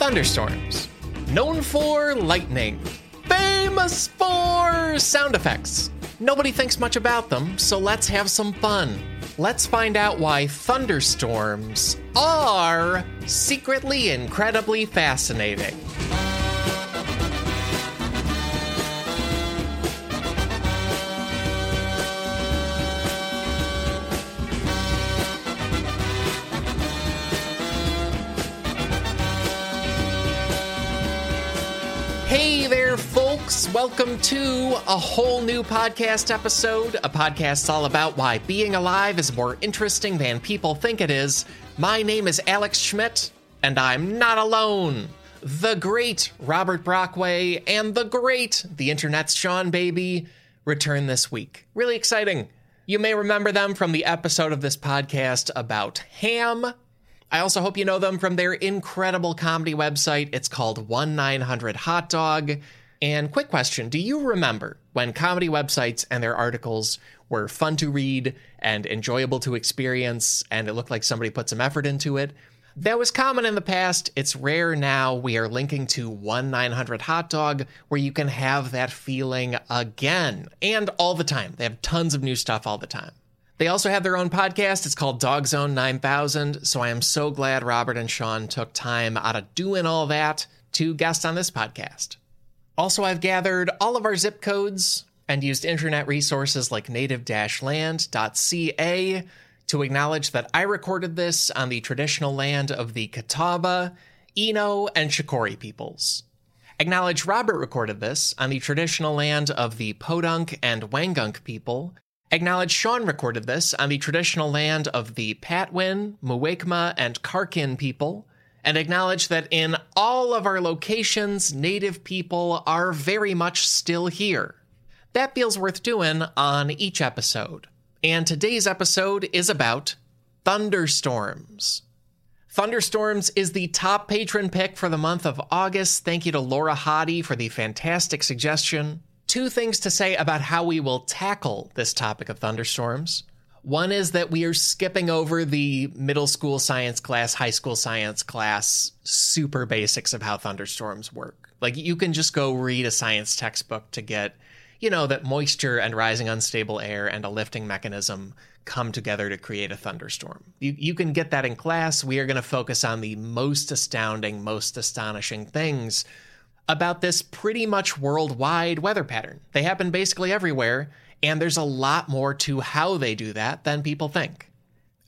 thunderstorms. Known for lightning. Famous for sound effects. Nobody thinks much about them, so let's have some fun. Let's find out why thunderstorms are secretly incredibly fascinating. Welcome to a whole new podcast episode. A podcast all about why being alive is more interesting than people think it is. My name is Alex Schmidt, and I'm not alone. The great Robert Brockway and the great, the internet's Sean Baby, return this week. Really exciting. You may remember them from the episode of this podcast about ham I also hope you know them from their incredible comedy website. It's called 1 900 Hot Dog. And quick question Do you remember when comedy websites and their articles were fun to read and enjoyable to experience, and it looked like somebody put some effort into it? That was common in the past. It's rare now. We are linking to 1 900 Hot Dog, where you can have that feeling again and all the time. They have tons of new stuff all the time. They also have their own podcast. It's called Dog Zone 9000. So I am so glad Robert and Sean took time out of doing all that to guest on this podcast. Also, I've gathered all of our zip codes and used internet resources like native land.ca to acknowledge that I recorded this on the traditional land of the Catawba, Eno, and Shakori peoples. Acknowledge Robert recorded this on the traditional land of the Podunk and Wangunk people Acknowledge Sean recorded this on the traditional land of the Patwin, Muwekma, and Karkin people, and acknowledge that in all of our locations, native people are very much still here. That feels worth doing on each episode. And today's episode is about thunderstorms. Thunderstorms is the top patron pick for the month of August. Thank you to Laura Hottie for the fantastic suggestion two things to say about how we will tackle this topic of thunderstorms. One is that we are skipping over the middle school science class, high school science class, super basics of how thunderstorms work. Like you can just go read a science textbook to get, you know, that moisture and rising unstable air and a lifting mechanism come together to create a thunderstorm. You, you can get that in class. We are going to focus on the most astounding, most astonishing things about this pretty much worldwide weather pattern. They happen basically everywhere, and there's a lot more to how they do that than people think.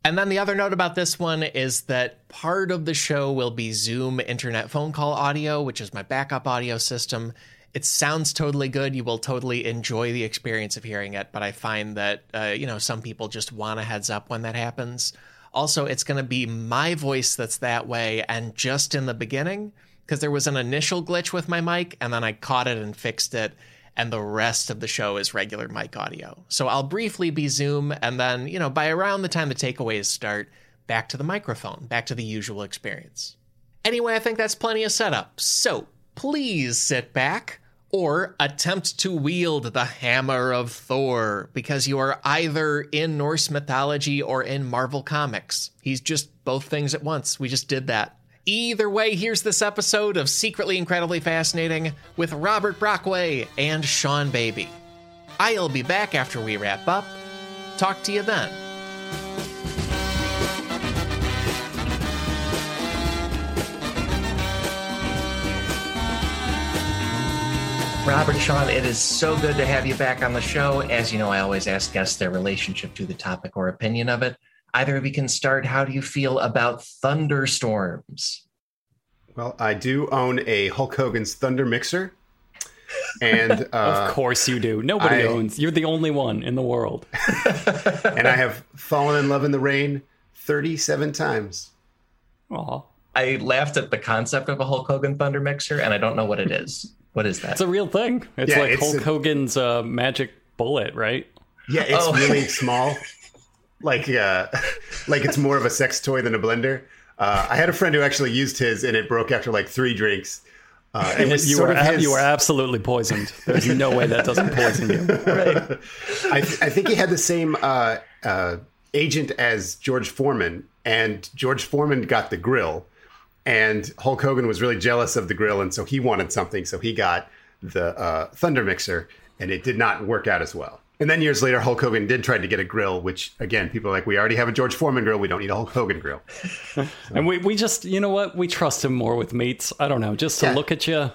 And then the other note about this one is that part of the show will be Zoom internet phone call audio, which is my backup audio system. It sounds totally good. You will totally enjoy the experience of hearing it, but I find that, uh, you know, some people just want a heads up when that happens. Also, it's going to be my voice that's that way, and just in the beginning, because there was an initial glitch with my mic and then I caught it and fixed it. And the rest of the show is regular mic audio. So I'll briefly be Zoom, and then, you know, by around the time the takeaways start, back to the microphone, back to the usual experience. Anyway, I think that's plenty of setup. So please sit back or attempt to wield the hammer of Thor because you are either in Norse mythology or in Marvel Comics. He's just both things at once. We just did that. Either way, here's this episode of Secretly Incredibly Fascinating with Robert Brockway and Sean Baby. I'll be back after we wrap up. Talk to you then. Robert, Sean, it is so good to have you back on the show. As you know, I always ask guests their relationship to the topic or opinion of it either we can start. How do you feel about thunderstorms? Well, I do own a Hulk Hogan's Thunder Mixer. And uh, of course you do. Nobody I, owns. You're the only one in the world. and I have fallen in love in the rain 37 times. Aw. I laughed at the concept of a Hulk Hogan Thunder Mixer, and I don't know what it is. What is that? It's a real thing. It's yeah, like it's Hulk a, Hogan's uh, magic bullet, right? Yeah, it's oh. really small like uh, like it's more of a sex toy than a blender. Uh, I had a friend who actually used his, and it broke after like three drinks. Uh, it was you were his... you were absolutely poisoned. There's no way that doesn't poison you. Right. I, th- I think he had the same uh, uh, agent as George Foreman, and George Foreman got the grill, and Hulk Hogan was really jealous of the grill, and so he wanted something, so he got the uh, Thunder Mixer, and it did not work out as well. And then years later, Hulk Hogan did try to get a grill, which again, people are like, we already have a George Foreman grill. We don't need a Hulk Hogan grill. So. and we, we just, you know what? We trust him more with meats. I don't know. Just to yeah. look at you, uh,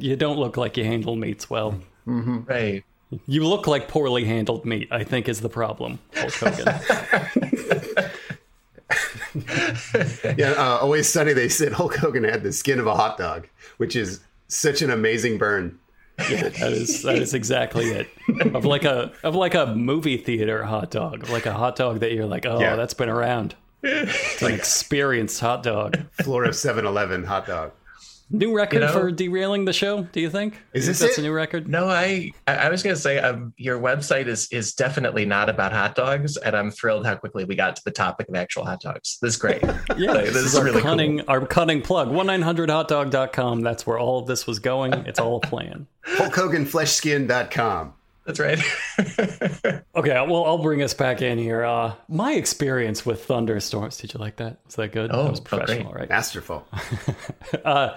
you don't look like you handle meats well. Mm-hmm. Right. You look like poorly handled meat, I think is the problem, Hulk Hogan. yeah, uh, Always Sunny, they said Hulk Hogan had the skin of a hot dog, which is such an amazing burn. Yeah, that is that is exactly it. Of like a of like a movie theater hot dog, of like a hot dog that you're like, oh, yeah. that's been around. It's an experienced hot dog. Floor of 7-Eleven hot dog. New record you know, for derailing the show? Do you think? Is this that's it? a new record? No, I I was gonna say um, your website is is definitely not about hot dogs, and I'm thrilled how quickly we got to the topic of actual hot dogs. This is great. yeah, like, this, this, is, our really cunning cool. our cunning plug. One nine hundred hotdog.com. That's where all of this was going. It's all a plan. Hulk Hogan Fleshskin.com. That's right. okay, well, I'll bring us back in here. Uh, my experience with thunderstorms. Did you like that? Was that good? Oh, that was professional, right? Masterful. uh,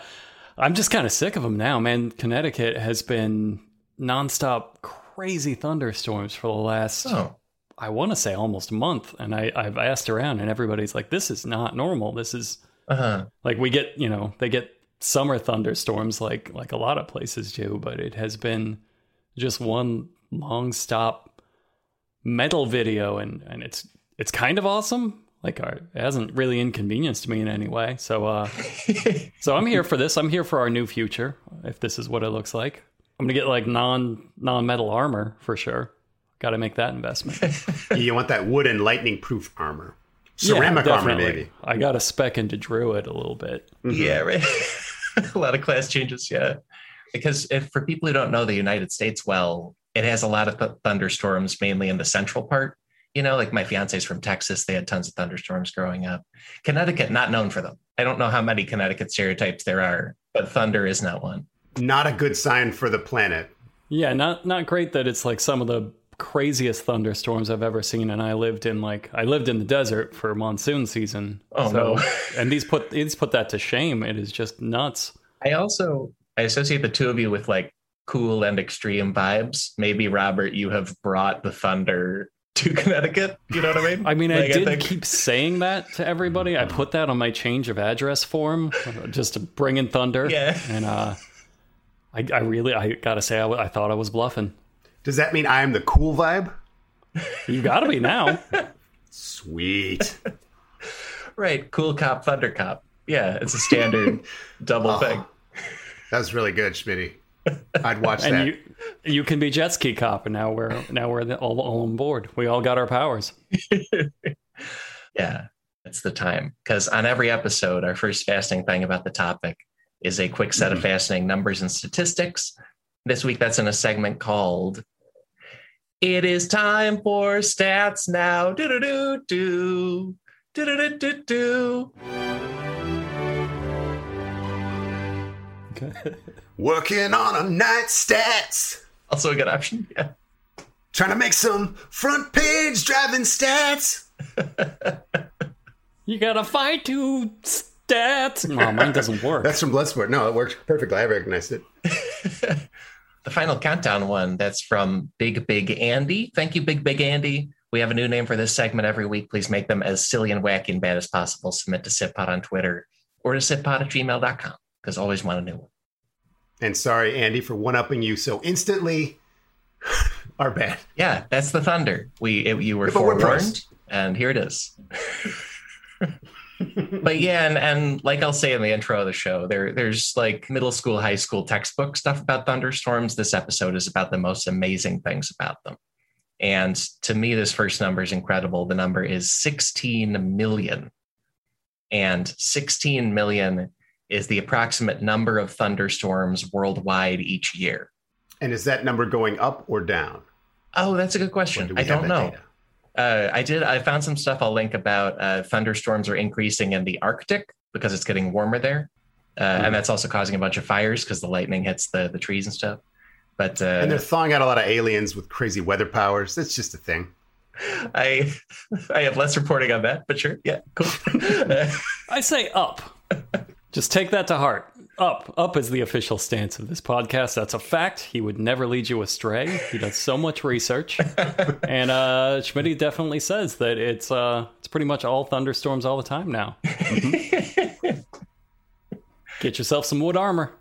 I'm just kind of sick of them now, man. Connecticut has been nonstop crazy thunderstorms for the last, oh. I want to say almost a month. And I, I've asked around, and everybody's like, this is not normal. This is uh-huh. like we get, you know, they get summer thunderstorms like like a lot of places do, but it has been just one long stop metal video, and and it's it's kind of awesome like our, it hasn't really inconvenienced me in any way. So uh so I'm here for this. I'm here for our new future if this is what it looks like. I'm going to get like non non-metal armor for sure. Got to make that investment. you want that wooden lightning proof armor. Ceramic yeah, armor maybe. I got to spec into druid a little bit. Mm-hmm. Yeah, right. a lot of class changes, yeah. Because if for people who don't know the United States well, it has a lot of th- thunderstorms mainly in the central part you know, like my fiance's from Texas. They had tons of thunderstorms growing up. Connecticut, not known for them. I don't know how many Connecticut stereotypes there are, but thunder is not one. Not a good sign for the planet. Yeah, not not great that it's like some of the craziest thunderstorms I've ever seen. And I lived in like I lived in the desert for monsoon season. Oh so, no! and these put these put that to shame. It is just nuts. I also I associate the two of you with like cool and extreme vibes. Maybe Robert, you have brought the thunder to Connecticut. You know what I mean? I mean, like, I did I keep saying that to everybody. I put that on my change of address form just to bring in thunder. Yeah. And uh, I, I really, I gotta say, I, I thought I was bluffing. Does that mean I am the cool vibe? You gotta be now. Sweet. right. Cool cop, thunder cop. Yeah, it's a standard double oh, thing. That was really good, Schmitty. I'd watch and that. You, you can be jet ski cop, and now we're now we're all, all on board. We all got our powers. yeah, it's the time because on every episode, our first fascinating thing about the topic is a quick set of mm-hmm. fascinating numbers and statistics. This week, that's in a segment called "It is time for stats now." Do do do do do do do do. Working on a night stats. Also a good option. Yeah. Trying to make some front page driving stats. you gotta fight to stats. No, mine doesn't work. That's from Bloodsport. No, it works perfectly. I recognized it. the final countdown one. That's from Big Big Andy. Thank you, Big Big Andy. We have a new name for this segment every week. Please make them as silly and wacky and bad as possible. Submit to SitPod on Twitter or to sitpod at gmail.com because always want a new one. And sorry, Andy, for one upping you so instantly. Our bad. Yeah, that's the thunder. We it, you were yeah, forewarned, and here it is. but yeah, and, and like I'll say in the intro of the show, there there's like middle school, high school textbook stuff about thunderstorms. This episode is about the most amazing things about them. And to me, this first number is incredible. The number is 16 million. And 16 million is the approximate number of thunderstorms worldwide each year. And is that number going up or down? Oh, that's a good question. Do I don't know. Uh, I did. I found some stuff I'll link about uh, thunderstorms are increasing in the Arctic because it's getting warmer there, uh, mm-hmm. and that's also causing a bunch of fires because the lightning hits the the trees and stuff. But uh, and they're thawing out a lot of aliens with crazy weather powers. That's just a thing. I I have less reporting on that, but sure, yeah, cool. I say up. Just take that to heart. Up, up is the official stance of this podcast. That's a fact. He would never lead you astray. He does so much research, and uh, Schmidt definitely says that it's uh, it's pretty much all thunderstorms all the time now. Get yourself some wood armor.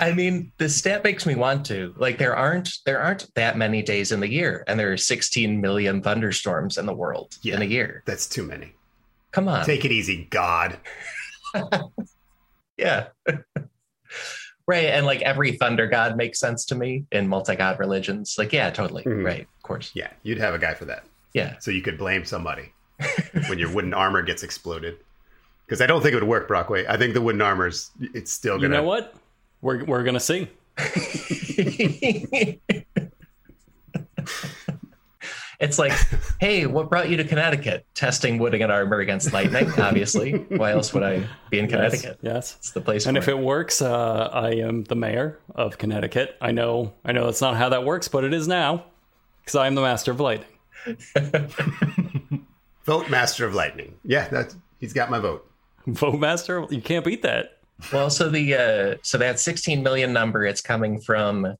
I mean, the stat makes me want to. Like, there aren't there aren't that many days in the year, and there are 16 million thunderstorms in the world Yeah. in a year. That's too many. Come on, Take it easy, God. yeah, right. And like every thunder god makes sense to me in multi god religions. Like, yeah, totally, Mhm. right, of course, Yeah, you'd have a guy for that. yeah. So you could blame somebody when your wooden armor gets exploded. Because I don't think it would work, Brockway. I think the wooden armor's it's still gonna. You know what? We're we're gonna see. it's like, hey, what brought you to Connecticut? Testing wood and armor against lightning, obviously. Why else would I be in Connecticut? Yes. yes. It's the place. And for if it works, uh, I am the mayor of Connecticut. I know, I know that's not how that works, but it is now because I am the master of lightning. Vote Master of Lightning. Yeah, that's he's got my vote. Vote master, you can't beat that. Well, so the uh, so that 16 million number, it's coming from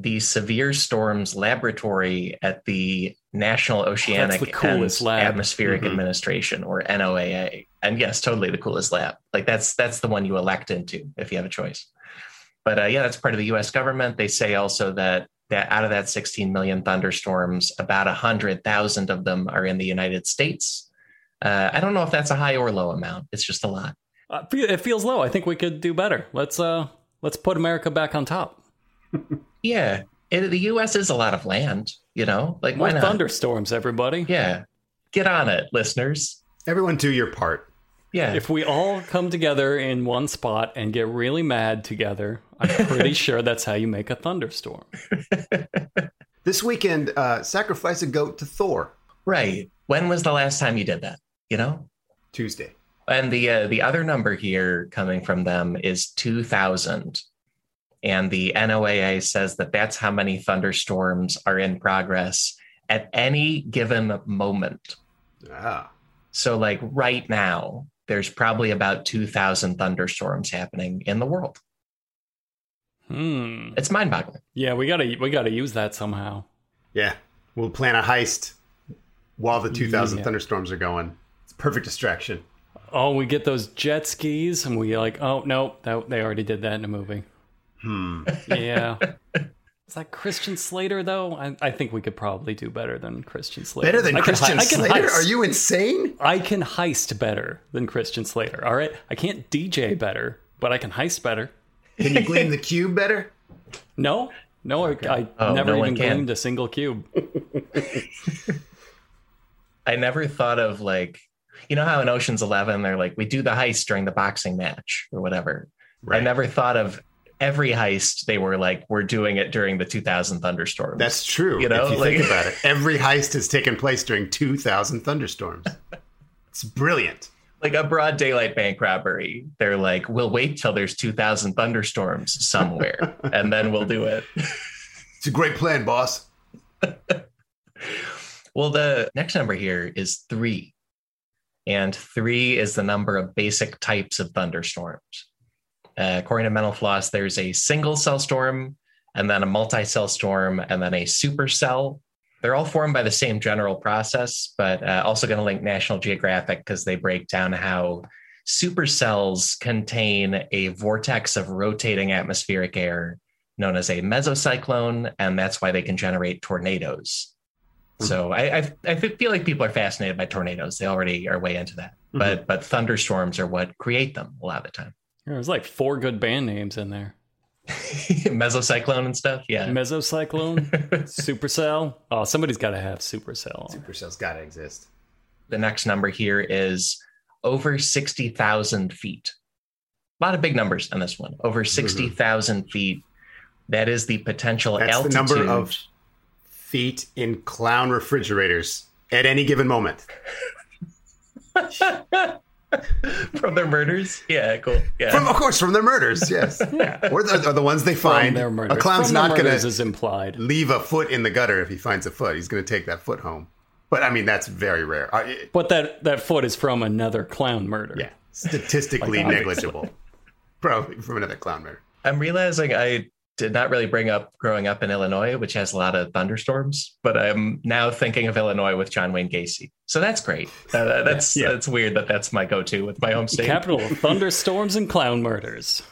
the Severe Storms Laboratory at the National Oceanic the and lab. Atmospheric Mhm. Administration, or NOAA. And yes, totally the coolest lab. Like that's that's the one you elect into if you have a choice. But uh, yeah, that's part of the U.S. government. They say also that that out of that 16 million thunderstorms, about 100,000 of them are in the United States. Uh, I don't know if that's a high or low amount. It's just a lot. Uh, it feels low. I think we could do better. Let's uh, let's put America back on top. Yeah, it, the U.S. is a lot of land. You know, like More why not? thunderstorms, everybody. Yeah, get on it, listeners. Everyone do your part. Yeah, If we all come together in one spot and get really mad together, I'm pretty sure that's how you make a thunderstorm. This weekend, uh, sacrifice a goat to Thor. right. When was the last time you did that? You know, Tuesday. and the uh, the other number here coming from them is two thousand, and the NOAA says that that's how many thunderstorms are in progress at any given moment. Ah, So, like right now, there's probably about 2,000 thunderstorms happening in the world. Hmm. It's mind boggling. Yeah, we gotta we gotta use that somehow. yeah. We'll plan a heist while the 2,000 Yeah. thunderstorms are going. It's a perfect distraction. Oh, we get those jet skis, and we like, oh no, that, they already did that in a movie. Hmm. Yeah. Is that Christian Slater though? I, I think we could probably do better than Christian Slater. Better than I Christian hi- can Slater? heist. Are you insane? I can heist better than Christian Slater. All right, I can't DJ better, but I can heist better. Can you gleam the cube better? No, no, I, I Oh, never no even can. gleamed a single cube. I never thought of like, you know how in Ocean's Eleven, they're like, we do the heist during the boxing match or whatever. I never thought of every heist, they were like, we're doing it during the 2000 thunderstorms. That's true. You know, if you like- think about it, every heist has taken place during 2,000 thunderstorms. It's brilliant. like a broad daylight bank robbery. They're like, we'll wait till there's 2000 thunderstorms somewhere and then we'll do it. It's a great plan, boss. Well, the next number here is three. And three is the number of basic types of thunderstorms. Uh, according to Mental Floss, there's a single cell storm, and then a multi cell storm, and then a supercell. They're all formed by the same general process, but uh, also going to link National Geographic because they break down how supercells contain a vortex of rotating atmospheric air known as a mesocyclone, and that's why they can generate tornadoes. So I, I I feel like people are fascinated by tornadoes. They already are way into that. But but thunderstorms are what create them a lot of the time. There's like four good band names in there: Mesocyclone and stuff. Yeah. Mesocyclone, Supercell. Oh, somebody's got to have Supercell. Supercell's got to exist. the next number here is over 60,000 feet. A lot of big numbers on this one. Over mm-hmm. 60,000 feet. That is the potential That's altitude. the number of feet in clown refrigerators at any given moment. from their murders. Yeah, cool. Yeah. From, of course, from their murders, yes. Yeah. Or the, or the ones they From find. their A clown's From their not going to is implied. leave a foot in the gutter if he finds a foot. He's going to take that foot home. But I mean, that's very rare. It- But that that foot is from another clown murder. yeah, statistically Like, negligible. Probably from another clown murder. I'm realizing I did not really bring up growing up in Illinois, which has a lot of thunderstorms, but I'm now thinking of Illinois with John Wayne Gacy. So that's great. Uh, that's yeah. that's weird that that's my go-to with my home state. Capital of thunderstorms and clown murders.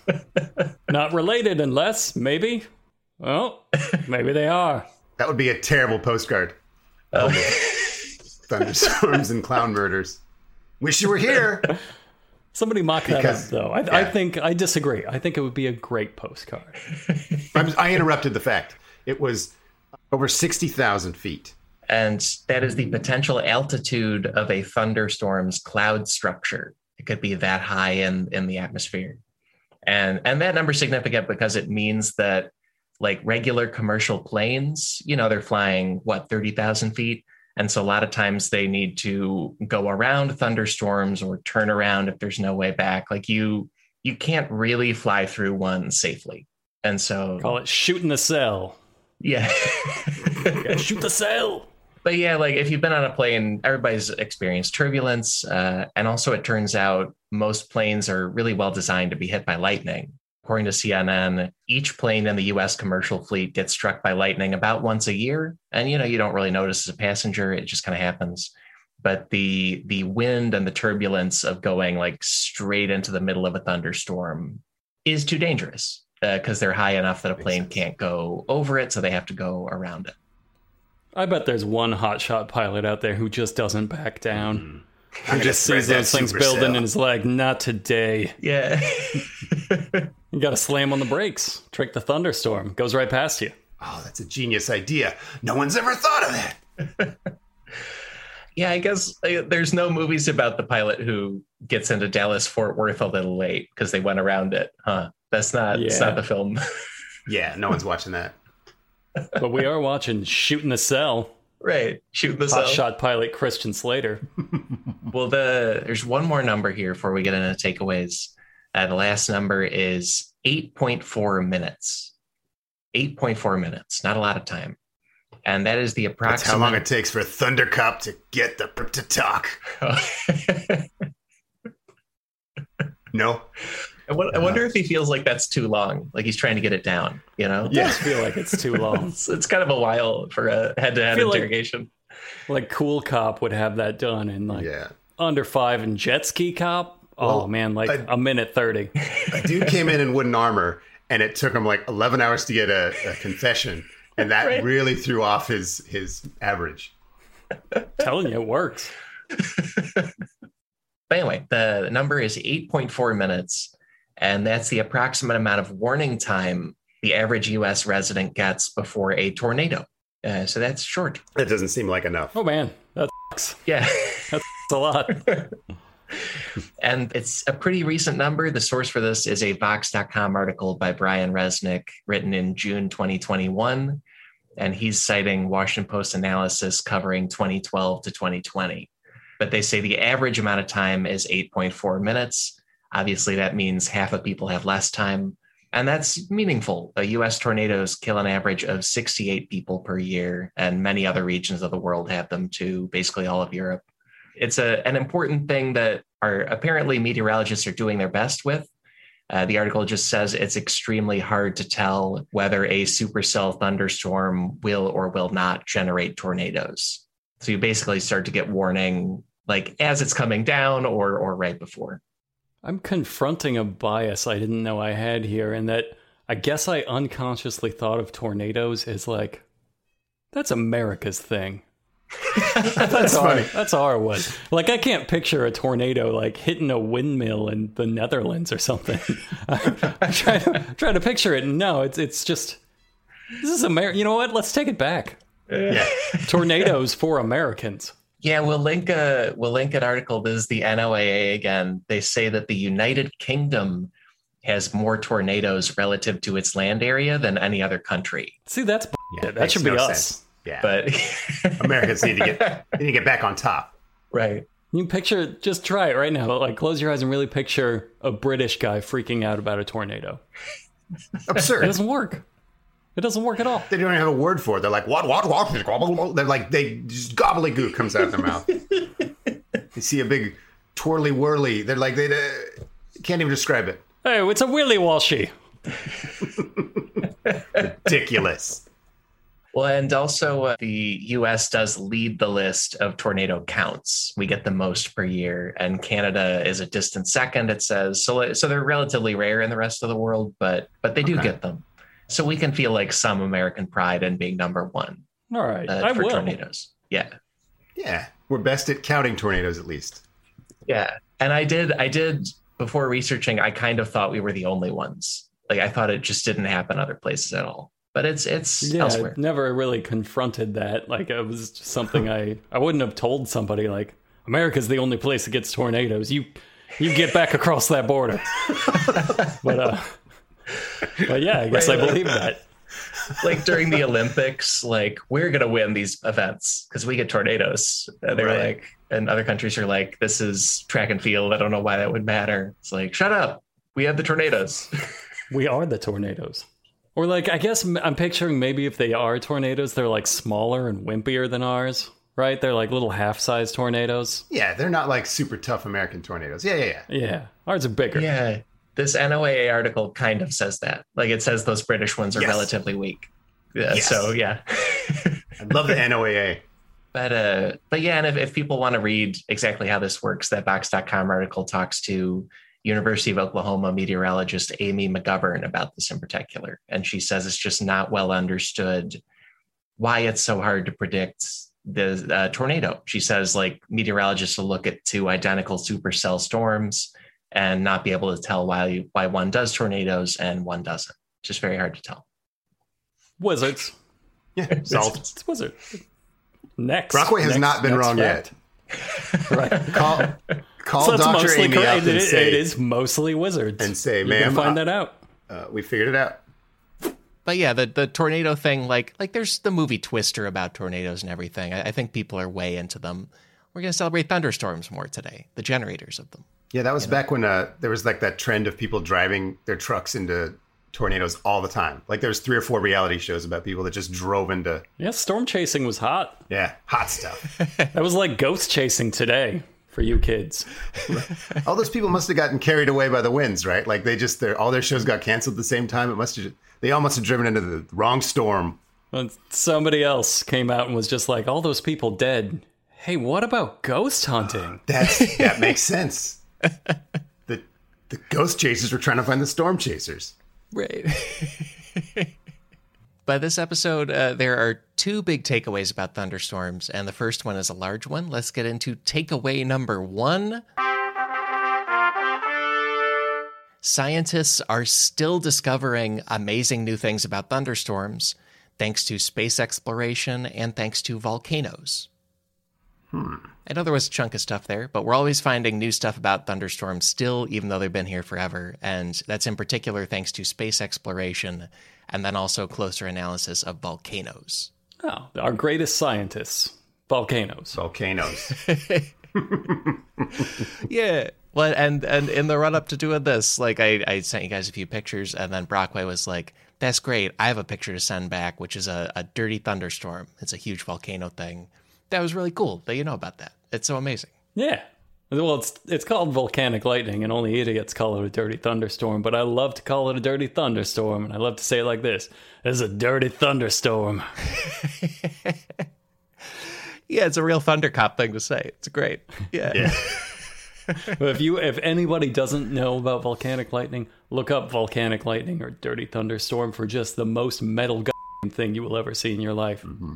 not related unless maybe. Well, maybe they are. That would be a terrible postcard. Oh. thunderstorms and clown murders. Wish you were here. Somebody mock because, that up, though. I, yeah. I, think I disagree. I think it would be a great postcard. I interrupted the fact. It was over 60,000 feet. And that is the potential altitude of a thunderstorm's cloud structure. It could be that high in, in the atmosphere. And, and that number is significant because it means that like regular commercial planes, you know, they're flying what, 30,000 feet? And so a lot of times they need to go around thunderstorms or turn around if there's no way back. Like you you can't really fly through one safely. And so call it shooting the cell. Yeah. shoot the cell. But yeah, like if you've been on a plane, everybody's experienced turbulence. Uh, and also, it turns out most planes are really well designed to be hit by lightning. According to CNN, each plane in the US commercial fleet gets struck by lightning about once a year. And you know, you don't really notice as a passenger, it just kind of happens. But the the wind and the turbulence of going like straight into the middle of a thunderstorm is too dangerous because uh, they're high enough that a plane can't go over it, so they have to go around it. I bet there's one hotshot pilot out there who just doesn't back down. Mm. Who just sees those things building cell. and is like, not today. Yeah. You got to slam on the brakes, trick the thunderstorm, goes right past you. Oh, that's a genius idea. No one's ever thought of that. yeah, I guess uh, there's no movies about the pilot who gets into Dallas Fort Worth a little late because they went around it, huh? That's not. Yeah. That's not the film. yeah, no one's watching that. but we are watching Shooting the Cell. Right, shooting the Hot cell. shot pilot Christian Slater. well, the there's one more number here before we get into takeaways. Uh, the last number is 8.4 minutes. 8.4 minutes, not a lot of time. And that is the approximate. That's how long it takes for Thundercop to get the to talk. no. I, wonder if he feels like that's too long, like he's trying to get it down. You know, yeah, I feel like it's too long. it's, it's, kind of a while for a head-to-head interrogation. Like, like, Cool Cop would have that done in like yeah. under five, and Jet Ski Cop Oh well, man, like a, a, minute 30. A dude came in in wooden armor and it took him like 11 hours to get a, a confession. And that right. really threw off his his average. telling you, it works. but anyway, the number is 8.4 minutes. And that's the approximate amount of warning time the average US resident gets before a tornado. Uh, so that's short. That doesn't seem like enough. Oh, man. That sucks. Yeah. That's a lot and it's a pretty recent number. The source for this is a Vox.com article by Brian Resnick, written in June 2021. And he's citing Washington Post analysis covering 2012 to 2020. But they say the average amount of time is 8.4 minutes. Obviously, that means half of people have less time. And that's meaningful. The US tornadoes kill an average of 68 people per year, and many other regions of the world have them too, basically all of Europe it's a, an important thing that our apparently meteorologists are doing their best with. Uh, the article just says it's extremely hard to tell whether a supercell thunderstorm will or will not generate tornadoes. So you basically start to get warning like as it's coming down or or right before. I'm confronting a bias I didn't know I had here, in that I guess I unconsciously thought of tornadoes as like that's America's thing. that's funny. Our, that's our one. Like I can't picture a tornado like hitting a windmill in the Netherlands or something. I, try to try to picture it. No, it's it's just this is America. You know what? Let's take it back. Yeah. Tornadoes for Americans. Yeah, we'll link a we'll link an article. This is the NOAA again. They say that the United Kingdom has more tornadoes relative to its land area than any other country. See, that's yeah, that should be no us. Sense. Yeah. But Americans need to get need to get back on top. Right. You picture just try it right now. Like close your eyes and really picture a British guy freaking out about a tornado. Absurd. it doesn't work. It doesn't work at all. They don't even have a word for it. They're like, what, what, what? They're like, they just gobbledygook comes out of their mouth. you see a big twirly whirly. They're like, they uh, can't even describe it. Hey, it's a Willy Walshy. Ridiculous. Well, and also uh, the US does lead the list of tornado counts. We get the most per year, and Canada is a distant second, it says. So, so they're relatively rare in the rest of the world, but but they do Okay. get them. So we can feel like some American pride in being number one All right, uh, I for will. tornadoes. Yeah. Yeah, we're best at counting tornadoes at least. Yeah. And I did, I did before researching, I kind of thought we were the only ones. Like I thought it just didn't happen other places at all. But it's it's Yeah, elsewhere. I never really confronted that. Like it was just something I I wouldn't have told somebody like America's the only place that gets tornadoes. You you get back across that border. but uh but yeah, I guess I believe that. like during the Olympics, like we're gonna win these events because we get tornadoes. And they're Right. like, and other countries are like, this is track and field. I don't know why that would matter. It's like, shut up. We have the tornadoes. We are the tornadoes. Or like I guess I'm picturing maybe if they are tornadoes, they're like smaller and wimpier than ours, right? They're like little half-size tornadoes. Yeah, they're not like super tough American tornadoes. Yeah, yeah, yeah. Yeah, ours are bigger. yeah. This NOAA article kind of says that. Like it says those British ones are Yes. relatively weak. Yeah, Yes. So yeah. I love the NOAA. But uh, but yeah, and if, if people want to read exactly how this works, that Vox.com article talks to University of Oklahoma meteorologist Amy McGovern about this in particular, and she says it's just not well understood why it's so hard to predict the uh, tornado. She says like meteorologists will look at two identical supercell storms and not be able to tell why why one does tornadoes and one doesn't. Just very hard to tell. Wizards. Yeah, salt. It's wizard. Next. Brockway has Next- not been wrong fact. yet. Right. Call, call So that's Dr. mostly Amy correct. up and it- say, it is mostly wizards. and say, you can "Ma'am, find uh, that out. uh, we figured it out. But yeah, the the tornado thing, like like there's the movie Twister about tornadoes and everything. I, I think people are way into them. We're gonna celebrate thunderstorms more today, the generators of them. Yeah, that was back when uh, there was like that trend of people driving their trucks into tornadoes all the time. Like there was three or four reality shows about people that just drove into Yeah, storm chasing was hot. yeah hot stuff. That was like ghost chasing today for you kids. all those people must have gotten carried away by the winds, right? Like they just their all their shows got canceled at the same time. It must have they all must have driven into the wrong storm. And somebody else came out and was just like, all those people dead. Hey, what about ghost hunting? That's that makes sense. The the ghost chasers were trying to find the storm chasers. Right. By this episode, uh, there are two big takeaways about thunderstorms, and the first one is a large one. Let's get into takeaway number one. Scientists are still discovering amazing new things about thunderstorms, thanks to space exploration and thanks to volcanoes. I know there was a chunk of stuff there, but we're always finding new stuff about thunderstorms still, even though they've been here forever. And that's in particular thanks to space exploration and then also closer analysis of volcanoes. Oh, our greatest scientists, volcanoes. Volcanoes. Yeah. Well, and and in the run up to doing this, like I, I sent you guys a few pictures, and then Brockway was like, "That's great. I have a picture to send back, which is a, a dirty thunderstorm. It's a huge volcano thing. That was really cool that you know about that. It's so amazing." Yeah. Well, it's it's called volcanic lightning, and only idiots call it a dirty thunderstorm. But I love to call it a dirty thunderstorm, and I love to say it like this: "It's a dirty thunderstorm." Yeah, it's a real Thundercop thing to say. It's great. Yeah. Yeah. But if you, if anybody doesn't know about volcanic lightning, look up volcanic lightning or dirty thunderstorm for just the most metal thing you will ever see in your life. Mm-hmm.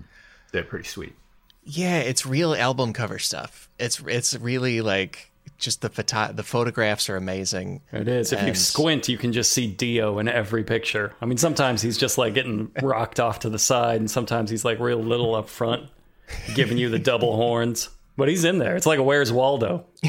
They're pretty sweet. Yeah, it's real album cover stuff. It's it's really like just the photo- the photographs are amazing. It is. If you squint, you can just see Dio in every picture. I mean, sometimes he's just like getting rocked off to the side, and sometimes he's like real little up front, giving you the double horns. But he's in there. It's like a Where's Waldo?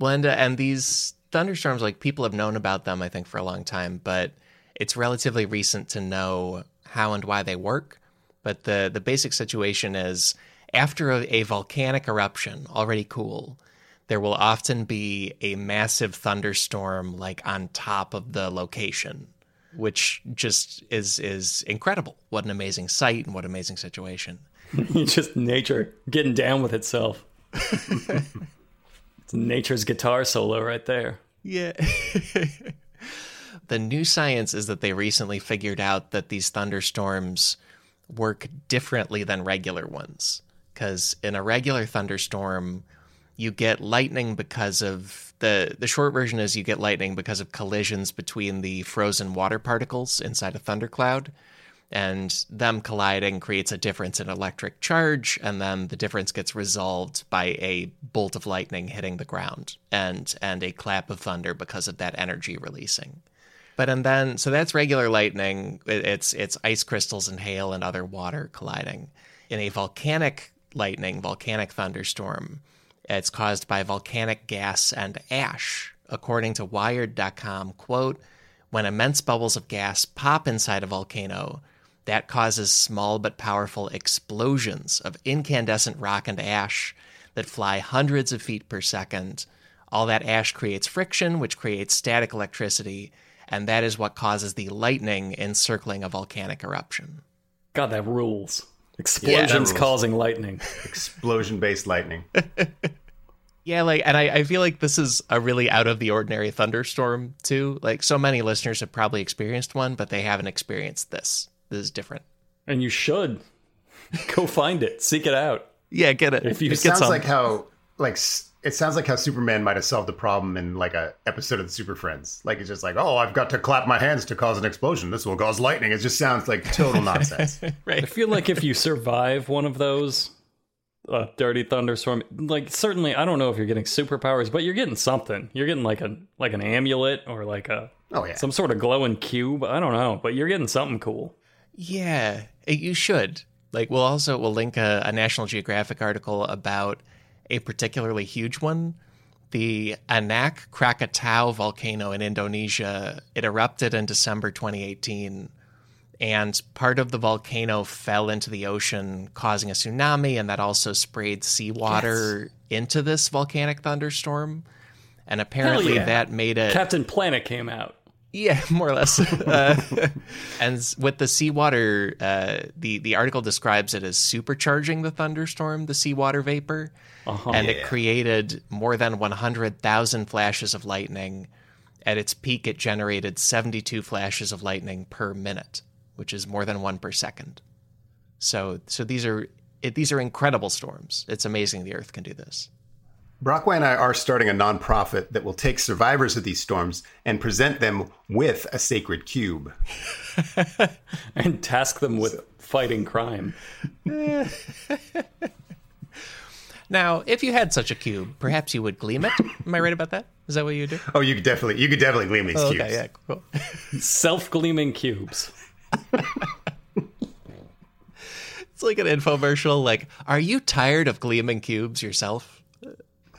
Blenda and these thunderstorms, like people have known about them, I think, for a long time, but it's relatively recent to know how and why they work. But the the basic situation is after a, a volcanic eruption, already cool, there will often be a massive thunderstorm like on top of the location, which just is is incredible. What an amazing sight and what an amazing situation. Just nature getting down with itself. it's nature's guitar solo right there. Yeah. the new science is that they recently figured out that these thunderstorms work differently than regular ones. Because in a regular thunderstorm, you get lightning because of the the short version is you get lightning because of collisions between the frozen water particles inside a thundercloud and them colliding creates a difference in electric charge and then the difference gets resolved by a bolt of lightning hitting the ground and and a clap of thunder because of that energy releasing but and then so that's regular lightning. It's it's ice crystals and hail and other water colliding in a volcanic lightning volcanic thunderstorm. It's caused by volcanic gas and ash according to wired.com quote when immense bubbles of gas pop inside a volcano that causes small but powerful explosions of incandescent rock and ash that fly hundreds of feet per second. All that ash creates friction, which creates static electricity, and that is what causes the lightning encircling a volcanic eruption. God, that rules. Explosions yeah, rules. causing lightning. Explosion based lightning. yeah, like, and I, I feel like this is a really out of the ordinary thunderstorm, too. Like, so many listeners have probably experienced one, but they haven't experienced this. This is different. And you should go find it, seek it out. Yeah, get it. If you it sounds some. like how like it sounds like how Superman might have solved the problem in like a episode of the Super Friends. Like it's just like, oh, I've got to clap my hands to cause an explosion. This will cause lightning. It just sounds like total nonsense. right. I feel like if you survive one of those, a dirty thunderstorm, like certainly, I don't know if you're getting superpowers, but you're getting something. You're getting like a like an amulet or like a oh yeah some sort of glowing cube. I don't know, but you're getting something cool. Yeah, you should. Like, we'll also we'll link a, a National Geographic article about a particularly huge one. The Anak Krakatau volcano in Indonesia. It erupted in December 2018, and part of the volcano fell into the ocean, causing a tsunami, and that also sprayed seawater yes. into this volcanic thunderstorm. And apparently, yeah. that made it. Captain Planet came out. Yeah, more or less. uh, and with the seawater, uh, the the article describes it as supercharging the thunderstorm, the seawater vapor, uh-huh, and yeah. it created more than 100,000 flashes of lightning. At its peak, it generated 72 flashes of lightning per minute, which is more than one per second. So, so these are it, these are incredible storms. It's amazing the Earth can do this. Brockway and I are starting a nonprofit that will take survivors of these storms and present them with a sacred cube. and task them with fighting crime. now, if you had such a cube, perhaps you would gleam it. Am I right about that? Is that what you do? Oh, you could definitely you could definitely gleam these oh, cubes. Yeah, cool. Self-gleaming cubes. it's like an infomercial like, "Are you tired of gleaming cubes yourself?"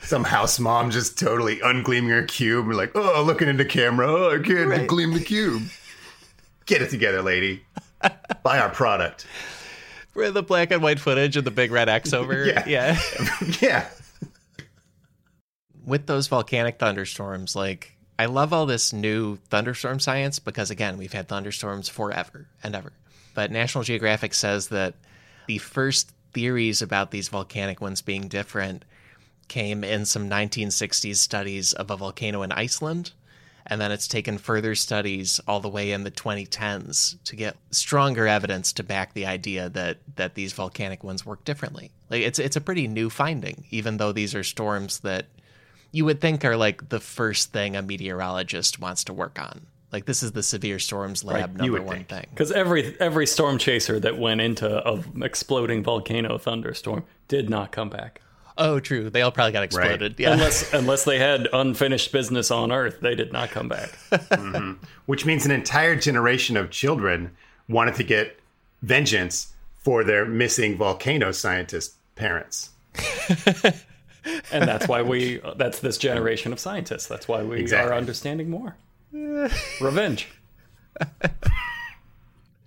Some house mom just totally ungleaming her cube. We're like, oh, looking into camera. Oh, I can't right. gleam the cube. Get it together, lady. Buy our product. For the black and white footage and the big red X over. yeah. Yeah. yeah. With those volcanic thunderstorms, like, I love all this new thunderstorm science because, again, we've had thunderstorms forever and ever. But National Geographic says that the first theories about these volcanic ones being different came in some 1960s studies of a volcano in Iceland. And then it's taken further studies all the way in the 2010s to get stronger evidence to back the idea that that these volcanic ones work differently. Like it's it's a pretty new finding, even though these are storms that you would think are like the first thing a meteorologist wants to work on. Like this is the severe storms lab right, number one think. thing. Because every every storm chaser that went into an exploding volcano thunderstorm did not come back. Oh, true. They all probably got exploded. Right. Yeah. Unless unless they had unfinished business on Earth, they did not come back. mm-hmm. Which means an entire generation of children wanted to get vengeance for their missing volcano scientist parents. and that's why we that's this generation of scientists. That's why we exactly. are understanding more. Revenge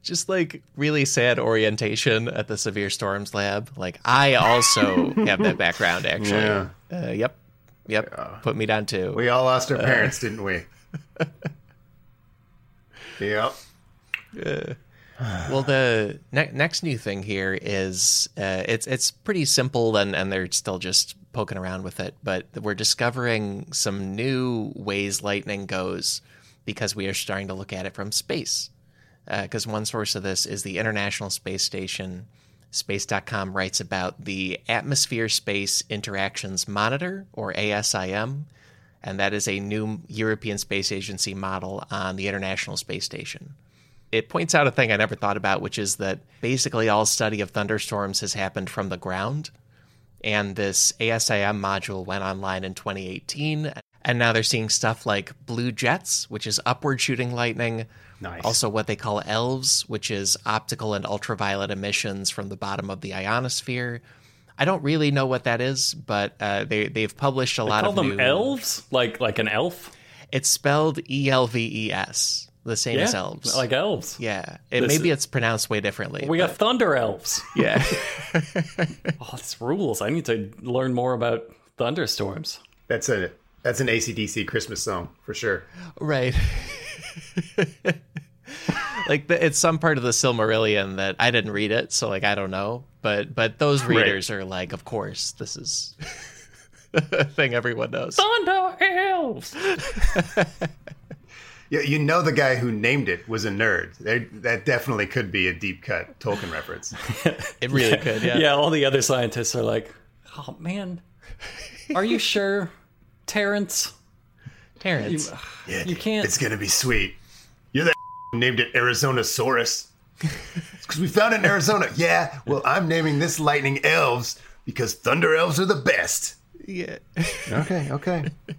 just like really sad orientation at the severe storms lab. Like I also have that background actually. Yeah. Uh, yep. Yep. Yeah. Put me down too. We all lost our uh, parents, uh, didn't we? yep. Uh, well, the ne- next new thing here is uh, it's it's pretty simple and and they're still just poking around with it, but we're discovering some new ways lightning goes because we are starting to look at it from space. Because uh, one source of this is the International Space Station. Space.com writes about the Atmosphere Space Interactions Monitor, or ASIM, and that is a new European Space Agency model on the International Space Station. It points out a thing I never thought about, which is that basically all study of thunderstorms has happened from the ground. And this ASIM module went online in 2018. And now they're seeing stuff like blue jets, which is upward shooting lightning. Nice. Also, what they call ELVES, which is optical and ultraviolet emissions from the bottom of the ionosphere. I don't really know what that is, but uh, they they've published a they lot call of them new... elves, like like an elf. It's spelled E L V E S, the same yeah, as elves. like elves. yeah, it, This- maybe it's pronounced way differently. We but- got thunder elves. yeah. Oh, this rules. I need to learn more about thunderstorms. That's a that's an AC/DC Christmas song for sure. Right. like the, it's some part of the Silmarillion that I didn't read it, so like I don't know. But but those Right. readers are like, of course, this is a thing everyone knows. Thunder elves. Yeah, you know the guy who named it was a nerd. There, that definitely could be a deep cut Tolkien reference. It really could, yeah. Yeah, all the other scientists are like, "Oh man, are you sure, Terrence? Terrence. Yeah, You can't- It's gonna be sweet. You're that named it Arizonasaurus. Because we found it in Arizona. Yeah. Well, I'm naming this lightning elves because thunder elves are the best. yeah. Okay. Okay.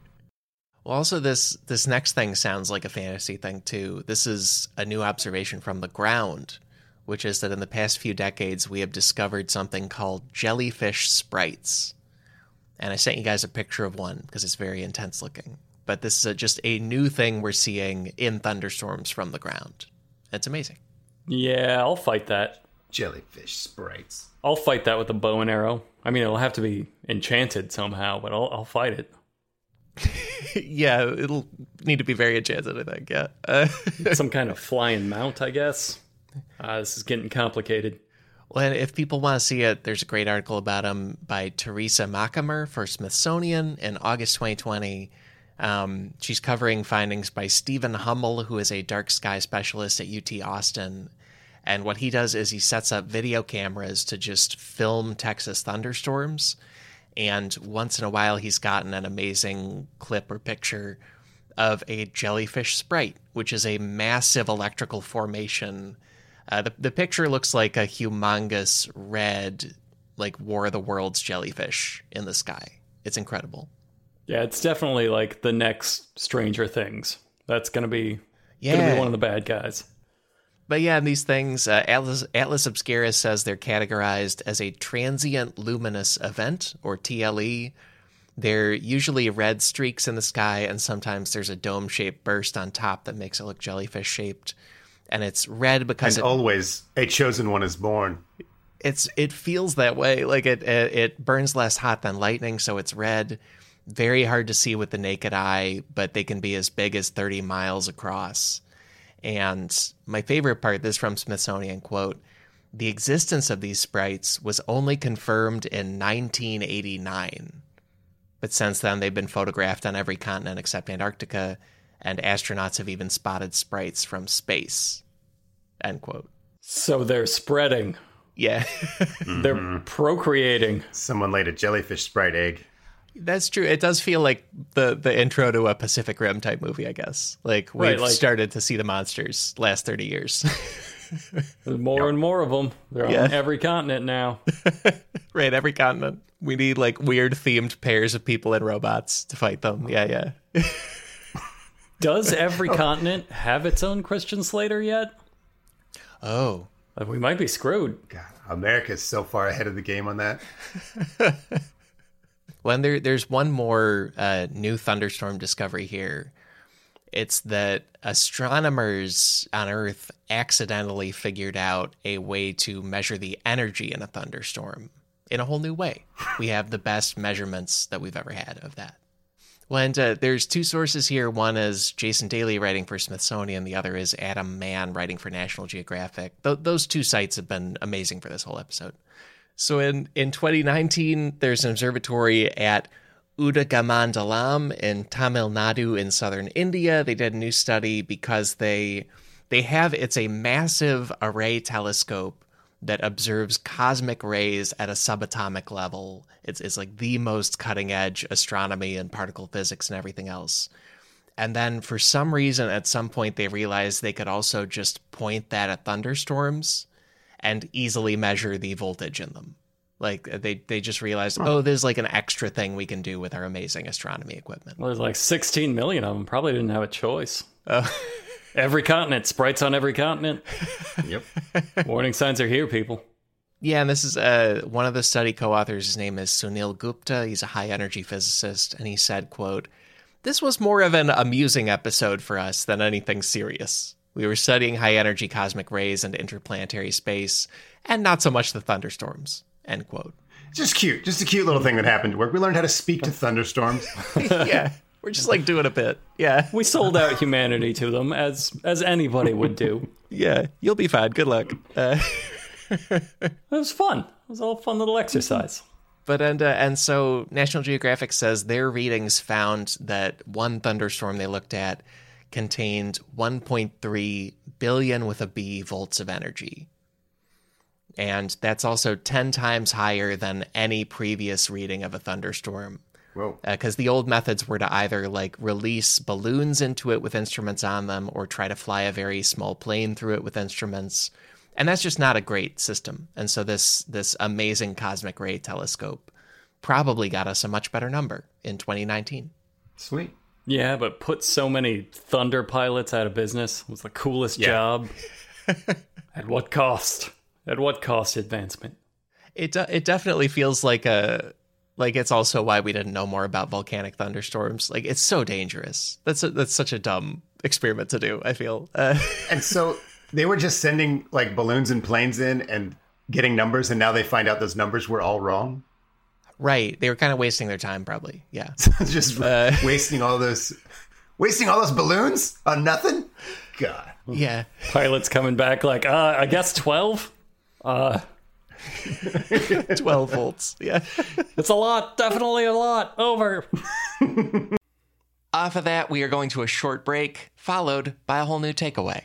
Well, also this this next thing sounds like a fantasy thing too. This is a new observation from the ground, which is that in the past few decades we have discovered something called jellyfish sprites. And I sent you guys a picture of one because it's very intense looking. But this is a, just a new thing we're seeing in thunderstorms from the ground. It's amazing. Yeah, I'll fight that. Jellyfish sprites. I'll fight that with a bow and arrow. I mean, it'll have to be enchanted somehow, but I'll, I'll fight it. yeah, it'll need to be very enchanted, I think. Yeah. Uh, Some kind of flying mount, I guess. Uh, this is getting complicated. Well, and if people want to see it, there's a great article about him by Theresa Machemer for Smithsonian in August 2020. Um, she's covering findings by Stephen Hummel, who is a dark sky specialist at UT Austin. And what he does is he sets up video cameras to just film Texas thunderstorms. And once in a while, he's gotten an amazing clip or picture of a jellyfish sprite, which is a massive electrical formation. Uh, the, the picture looks like a humongous red, like War of the Worlds jellyfish in the sky. It's incredible. Yeah, it's definitely like the next Stranger Things. That's gonna be Yeah. gonna be one of the bad guys. But yeah, and these things, uh, Atlas, Atlas Obscura says they're categorized as a transient luminous event, or TLE. They're usually red streaks in the sky, and sometimes there's a dome shaped burst on top that makes it look jellyfish shaped. And it's red because And it, always a chosen one is born. it's it feels that way. Like it, it it burns less hot than lightning, so it's red. Very hard to see with the naked eye, but they can be as big as 30 miles across. And my favorite part, this from Smithsonian quote, the existence of these sprites was only confirmed in 1989. But since then, they've been photographed on every continent except Antarctica, and astronauts have even spotted sprites from space. End quote. So they're spreading. Yeah, They're mm-hmm. procreating. Someone laid a jellyfish sprite egg. That's true. It does feel like the the intro to a Pacific Rim type movie, I guess. Like we've Right, like- started to see the monsters last 30 years. There's more and more of them. They're Yeah. on every continent now. right, every continent. We need like weird themed pairs of people and robots to fight them. Yeah, yeah. Does every continent have its own Christian Slater yet? Oh, Uh, We might be screwed. God, America's so far ahead of the game on that. Well, there, there's one more uh, new thunderstorm discovery here. It's that astronomers on Earth accidentally figured out a way to measure the energy in a thunderstorm in a whole new way. We have the best measurements that we've ever had of that. Well, and uh, there's two sources here. One is Jason Daley writing for Smithsonian. The other is Adam Mann writing for National Geographic. Th- those two sites have been amazing for this whole episode. So in, in 2019, there's an observatory at Udagamandalam in Tamil Nadu in southern India. They did a new study because they they have it's a massive array telescope that observes cosmic rays at a subatomic level. It's it's like the most cutting edge astronomy and particle physics and everything else. And then for some reason at some point they realized they could also just point that at thunderstorms and easily measure the voltage in them. Like they they just realized, oh, there's like an extra thing we can do with our amazing astronomy equipment. Well, there's like 16 million of them. Probably didn't have a choice. Uh, every continent, sprites on every continent. Yep. Warning signs are here, people. Yeah, and this is uh, one of the study co-authors. His name is Sunil Gupta. He's a high energy physicist, and he said, "quote This was more of an amusing episode for us than anything serious. We were studying high energy cosmic rays and interplanetary space, and not so much the thunderstorms." End quote. Just cute. Just a cute little thing that happened at work. We learned how to speak to thunderstorms. yeah. We're just like doing a bit. Yeah. We sold out humanity to them as as anybody would do. yeah. You'll be fine. Good luck. Uh, it was fun. It was all fun little exercise. But and uh, and so National Geographic says their readings found that one thunderstorm they looked at contained 1.3 billion with a B volts of energy and that's also 10 times higher than any previous reading of a thunderstorm. Because uh, the old methods were to either like release balloons into it with instruments on them or try to fly a very small plane through it with instruments. And that's just not a great system. And so this this amazing cosmic ray telescope probably got us a much better number in 2019. Sweet. Yeah, but put so many thunder pilots out of business it was the coolest yeah. job. At what cost? At what cost advancement? It it definitely feels like a like it's also why we didn't know more about volcanic thunderstorms. Like it's so dangerous. That's a, that's such a dumb experiment to do. I feel. Uh, and so they were just sending like balloons and planes in and getting numbers, and now they find out those numbers were all wrong. Right. They were kind of wasting their time, probably. Yeah. just uh, wasting all those, wasting all those balloons on nothing. God. Yeah. Pilots coming back like, uh, I guess twelve. Uh, 12 volts. Yeah. It's a lot. Definitely a lot. Over. Off of that, we are going to a short break, followed by a whole new takeaway.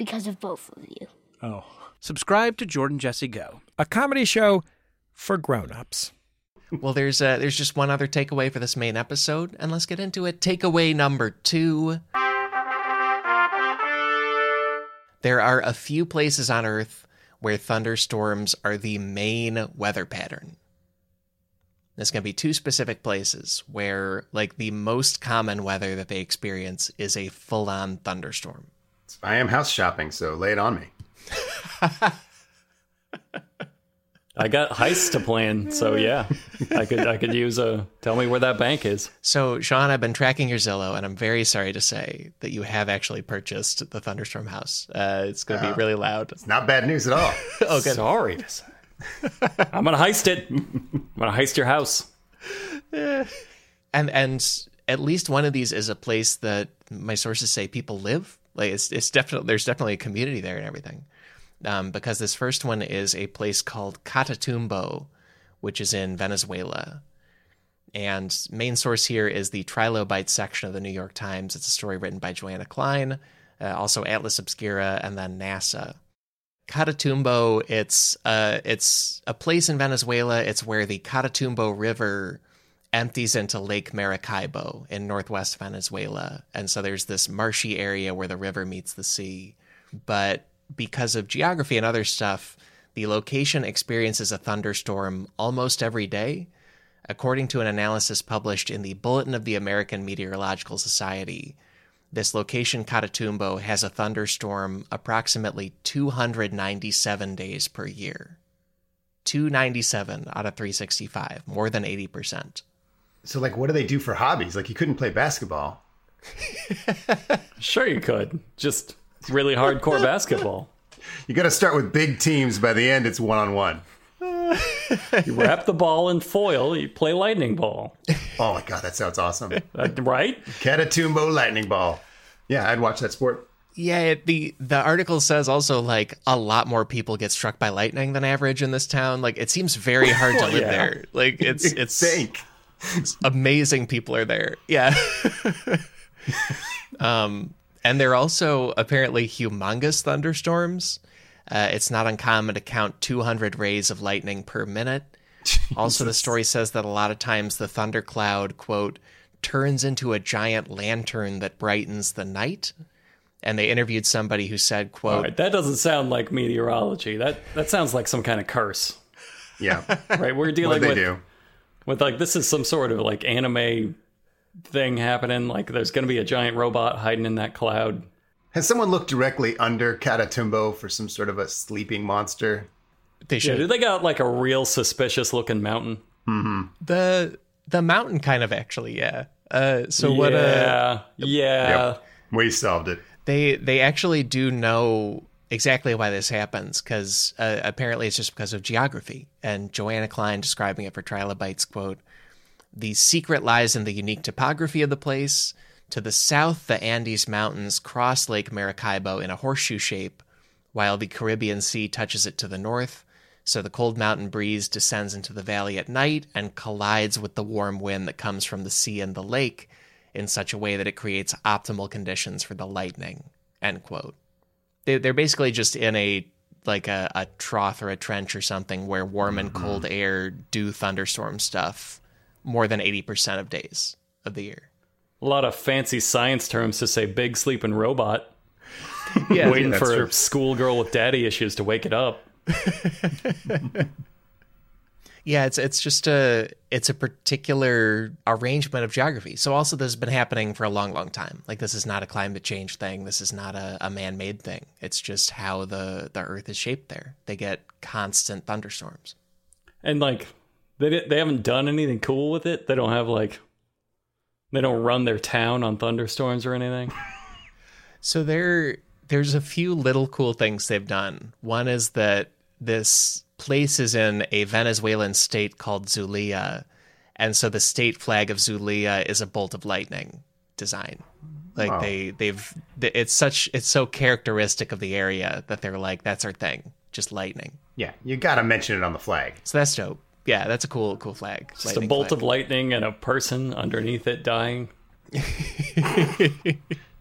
Because of both of you. Oh. Subscribe to Jordan Jesse Go, a comedy show for grown-ups. Well, there's uh, there's just one other takeaway for this main episode, and let's get into it. Takeaway number two. There are a few places on Earth where thunderstorms are the main weather pattern. There's going to be two specific places where, like, the most common weather that they experience is a full on thunderstorm. I am house shopping, so lay it on me. I got heists to plan, so yeah, I could I could use a. Tell me where that bank is. So, Sean, I've been tracking your Zillow, and I'm very sorry to say that you have actually purchased the Thunderstorm house. Uh, it's going to uh, be really loud. It's not bad news at all. oh, good. Sorry to say. I'm gonna heist it. I'm gonna heist your house. and and at least one of these is a place that my sources say people live. Like it's it's definitely there's definitely a community there and everything. Um, because this first one is a place called Catatumbo, which is in Venezuela. And main source here is the Trilobite section of the New York Times. It's a story written by Joanna Klein, uh, also Atlas Obscura, and then NASA. Catatumbo, it's uh, it's a place in Venezuela. It's where the Catatumbo River empties into Lake Maracaibo in northwest Venezuela, and so there's this marshy area where the river meets the sea. But because of geography and other stuff, the location experiences a thunderstorm almost every day. According to an analysis published in the Bulletin of the American Meteorological Society, this location, Catatumbo, has a thunderstorm approximately 297 days per year. 297 out of 365, more than 80%. So, like, what do they do for hobbies? Like, you couldn't play basketball. Sure, you could. Just really hardcore basketball. You got to start with big teams. By the end, it's one on one. You wrap the ball in foil, you play lightning ball. Oh my god, that sounds awesome! Uh, right? Catatumbo lightning ball. Yeah, I'd watch that sport. Yeah, it, the the article says also like a lot more people get struck by lightning than average in this town. Like it seems very hard to live yeah. there. Like it's it's think. It's amazing people are there. Yeah. um and they're also apparently humongous thunderstorms. Uh, it's not uncommon to count 200 rays of lightning per minute. Also, the story says that a lot of times the thundercloud, quote, turns into a giant lantern that brightens the night. And they interviewed somebody who said, quote, All right, that doesn't sound like meteorology. That that sounds like some kind of curse. Yeah, Right? We're what dealing they with do? With like this is some sort of like anime thing happening. Like there's going to be a giant robot hiding in that cloud. Has someone looked directly under Catatumbo for some sort of a sleeping monster? they Yeah, should. do they got like a real suspicious looking mountain? the the mountain kind of actually, yeah. Uh, so what? Uh, yeah, yeah. Yep. We solved it. they they actually do know exactly why this happens because uh, apparently it's just because of geography. And Joanna Klein describing it for Trilobites quote: "The secret lies in the unique topography of the place. To the south, the Andes Mountains cross Lake Maracaibo in a horseshoe shape, while the Caribbean Sea touches it to the north." So the cold mountain breeze descends into the valley at night and collides with the warm wind that comes from the sea and the lake in such a way that it creates optimal conditions for the lightning. End quote. They, they're basically just in a like a, a trough or a trench or something where warm and mm-hmm. cold air do thunderstorm stuff more than 80% of days of the year. A lot of fancy science terms to say big sleeping robot. Yeah, Waiting that's for true. a schoolgirl with daddy issues to wake it up. Yeah, it's it's just a it's a particular arrangement of geography. So also this has been happening for a long, long time. Like this is not a climate change thing. This is not a, a man made thing. It's just how the, the earth is shaped there. They get constant thunderstorms. And like they they haven't done anything cool with it. They don't have like they don't run their town on thunderstorms or anything. So there there's a few little cool things they've done. One is that this place is in a Venezuelan state called Zulia, and so the state flag of Zulia is a bolt of lightning design. Like Wow. they they've it's such it's so characteristic of the area that they're like that's our thing, just lightning. Yeah, you got to mention it on the flag. So that's dope. Yeah, that's a cool cool flag. Just lightning a bolt flag. of lightning and a person underneath it dying.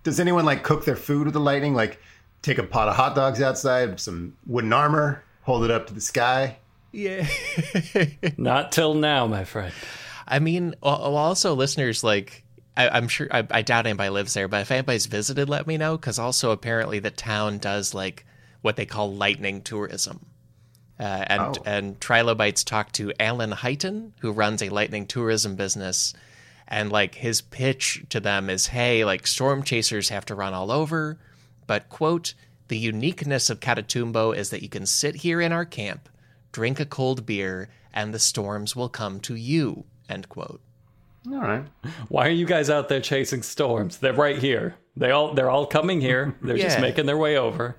Does anyone like cook their food with the lightning? Like take a pot of hot dogs outside, some wooden armor, hold it up to the sky. Yeah. Not till now, my friend. I mean, al- al- also listeners like I, I'm sure I, I doubt anybody lives there, but if anybody's visited, let me know because also apparently the town does like what they call lightning tourism. Uh, and Oh. and Trilobites talked to Alan Highton, who runs a lightning tourism business, and like his pitch to them is, "Hey, like storm chasers have to run all over, but quote the uniqueness of Catatumbo is that you can sit here in our camp, drink a cold beer, and the storms will come to you." End quote. All right. Why are you guys out there chasing storms? They're right here. They all they're all coming here. They're just making their way over.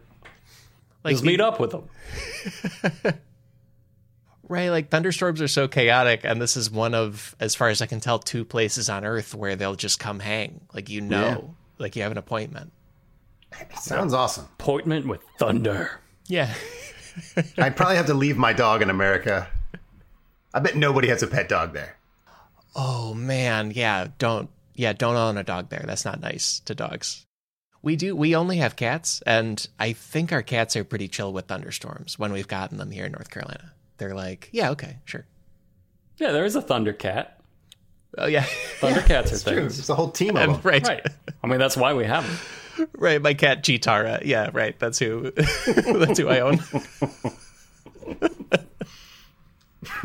Like Just the- meet up with them. Right, like thunderstorms are so chaotic, and this is one of, as far as I can tell, two places on Earth where they'll just come hang. Like you know, Yeah. like you have an appointment. Sounds awesome. Appointment with thunder. Yeah. I'd probably have to leave my dog in America. I bet nobody has a pet dog there. Oh man, yeah, don't yeah, don't own a dog there. That's not nice to dogs. We do we only have cats and I think our cats are pretty chill with thunderstorms when we've gotten them here in North Carolina. They're like, yeah, okay, sure. Yeah, there is a thunder cat. Oh yeah. Thundercats are It's true. things. There's a whole team of them. right. Right. I mean, that's why we have them. Right, my cat Cheetara. Yeah, right. That's who that's who I own.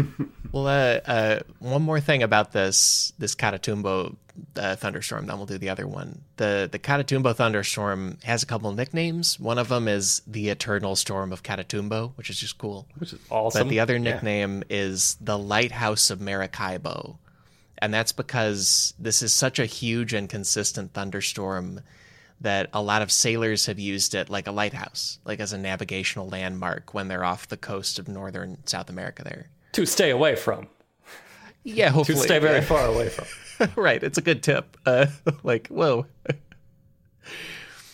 well, uh, uh, one more thing about this this Catatumbo uh, thunderstorm, then we'll do the other one. The the Catatumbo thunderstorm has a couple nicknames. One of them is the Eternal Storm of Catatumbo, which is just cool. Which is awesome. But the other nickname is the Lighthouse of Maracaibo. And that's because this is such a huge and consistent thunderstorm that a lot of sailors have used it like a lighthouse, like as a navigational landmark when they're off the coast of northern South America there. to stay away from. Yeah, To stay very yeah. far away from. right. It's a good tip. Uh, like, whoa.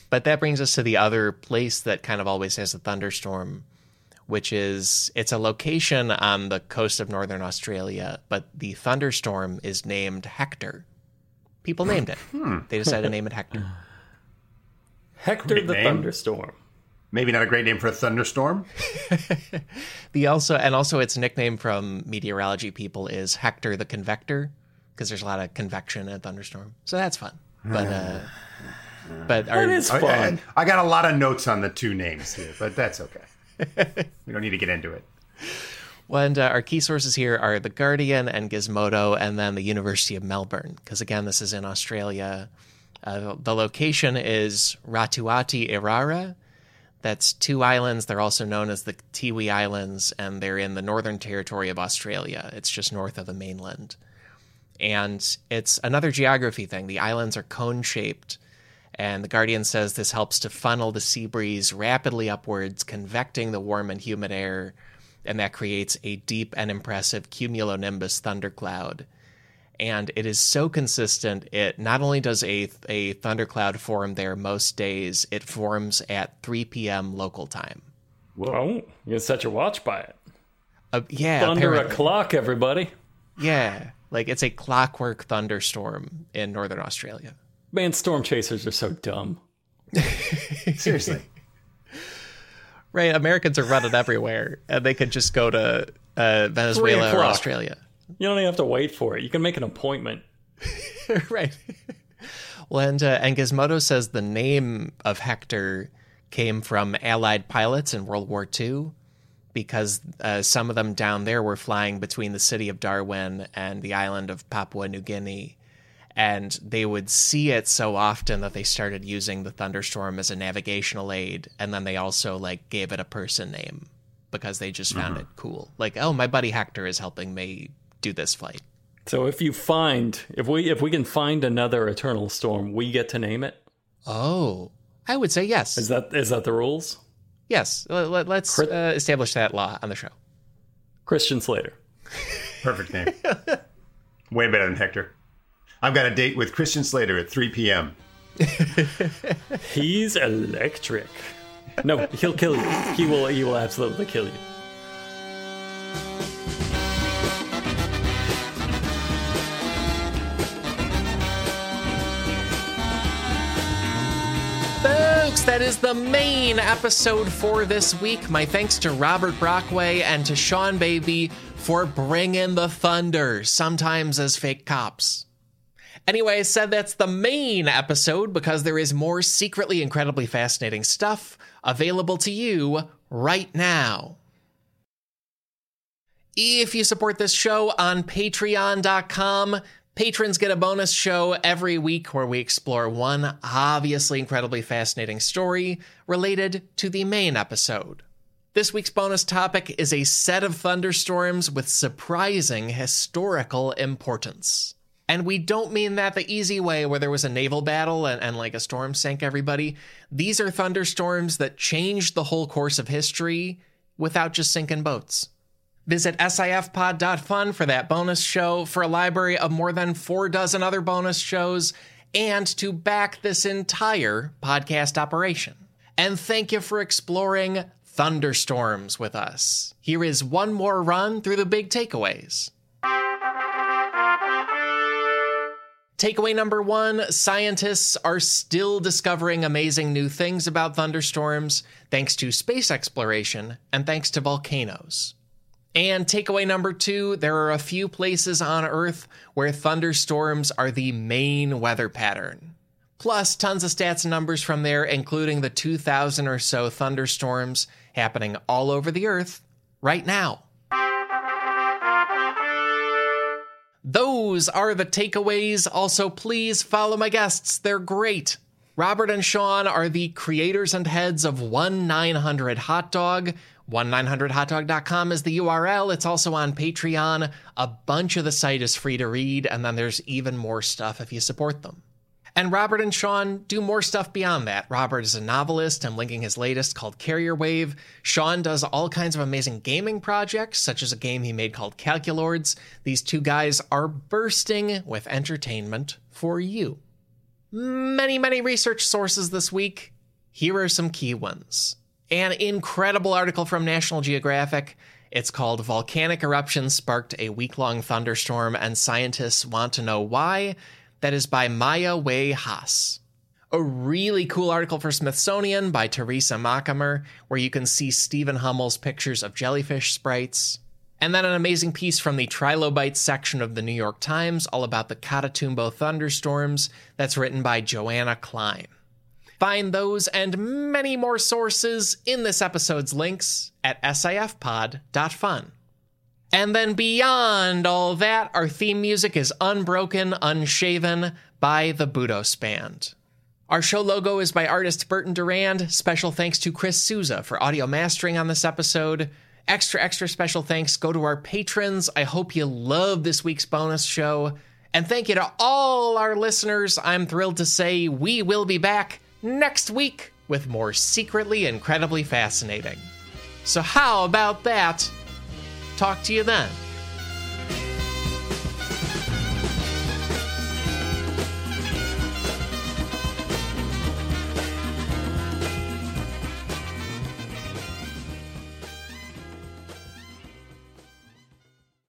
but that brings us to the other place that kind of always has a thunderstorm, which is it's a location on the coast of northern Australia, but the thunderstorm is named Hector. People named it. They decided to name it Hector. Hector Great the name. Thunderstorm. Maybe not a great name for a thunderstorm. The also and also its nickname from meteorology people is Hector the Convector because there's a lot of convection in a thunderstorm. So that's fun. But uh but our, That is I, fun. I, I got a lot of notes on the two names here, but that's okay. we don't need to get into it. Well, and uh, our key sources here are The Guardian and Gizmodo, and then the University of Melbourne, because again, this is in Australia. Uh, the location is Ratuati Irara. That's two islands. They're also known as the Tiwi Islands, and they're in the Northern Territory of Australia. It's just north of the mainland. And it's another geography thing. The islands are cone shaped, and the Guardian says this helps to funnel the sea breeze rapidly upwards, convecting the warm and humid air, and that creates a deep and impressive cumulonimbus thundercloud. And it is so consistent, it not only does a, a thundercloud form there most days, it forms at 3 p.m. local time. Oh, you can set your watch by it. Uh, yeah, Thunder apparently. clock, everybody. Yeah, like it's a clockwork thunderstorm in northern Australia. Man, storm chasers are so dumb. Seriously. Right, Americans are running everywhere, and they could just go to uh, Venezuela or. Australia. You don't even have to wait for it. You can make an appointment. right. Well, and, uh, and Gizmodo says the name of Hector came from Allied pilots in World War II because uh, some of them down there were flying between the city of Darwin and the island of Papua New Guinea. And they would see it so often that they started using the thunderstorm as a navigational aid. And then they also like gave it a person name because they just found it cool. Like, oh, my buddy Hector is helping me do this flight. So if you find if we if we can find another eternal storm, we get to name it. Oh, I would say yes. Is that is that the rules? Yes, let, us Crit- uh, establish that law on the show. Christian Slater. Perfect name. Way better than Hector. I've got a date with Christian Slater at 3 p.m. He's electric. No, he'll kill you. He will he will absolutely kill you. Folks, that is the main episode for this week. My thanks to Robert Brockway and to Sean Baby for bringing the thunder, sometimes as fake cops. Anyway, I said that's the main episode because there is more secretly incredibly fascinating stuff available to you right now. If you support this show on patreon.com, patrons get a bonus show every week where we explore one obviously incredibly fascinating story related to the main episode. This week's bonus topic is a set of thunderstorms with surprising historical importance. And we don't mean that the easy way where there was a naval battle and, and like a storm sank everybody. These are thunderstorms that changed the whole course of history without just sinking boats. Visit sifpod.fun for that bonus show, for a library of more than four dozen other bonus shows, and to back this entire podcast operation. And thank you for exploring thunderstorms with us. Here is one more run through the big takeaways. Takeaway number one scientists are still discovering amazing new things about thunderstorms thanks to space exploration and thanks to volcanoes. And takeaway number two there are a few places on Earth where thunderstorms are the main weather pattern. Plus, tons of stats and numbers from there, including the 2,000 or so thunderstorms happening all over the Earth right now. Those are the takeaways. Also, please follow my guests. They're great. Robert and Sean are the creators and heads of 1 900 Hot Dog. 1-900hotdog.com is the URL. It's also on Patreon. A bunch of the site is free to read, and then there's even more stuff if you support them. And Robert and Sean do more stuff beyond that. Robert is a novelist. I'm linking his latest called Carrier Wave. Sean does all kinds of amazing gaming projects, such as a game he made called Calculords. These two guys are bursting with entertainment for you. Many, many research sources this week. Here are some key ones. An incredible article from National Geographic. It's called Volcanic Eruptions Sparked a Week Long Thunderstorm, and Scientists Want to Know Why. That is by Maya Wei Haas. A really cool article for Smithsonian by Theresa Machemer, where you can see Stephen Hummel's pictures of jellyfish sprites. And then an amazing piece from the Trilobites section of the New York Times, all about the Catatumbo thunderstorms, that's written by Joanna Klein. Find those and many more sources in this episode's links at sifpod.fun. And then beyond all that, our theme music is Unbroken, Unshaven by the Budos Band. Our show logo is by artist Burton Durand. Special thanks to Chris Souza for audio mastering on this episode. Extra, extra special thanks go to our patrons. I hope you love this week's bonus show. And thank you to all our listeners. I'm thrilled to say we will be back next week with more secretly incredibly fascinating. So, how about that? Talk to you then.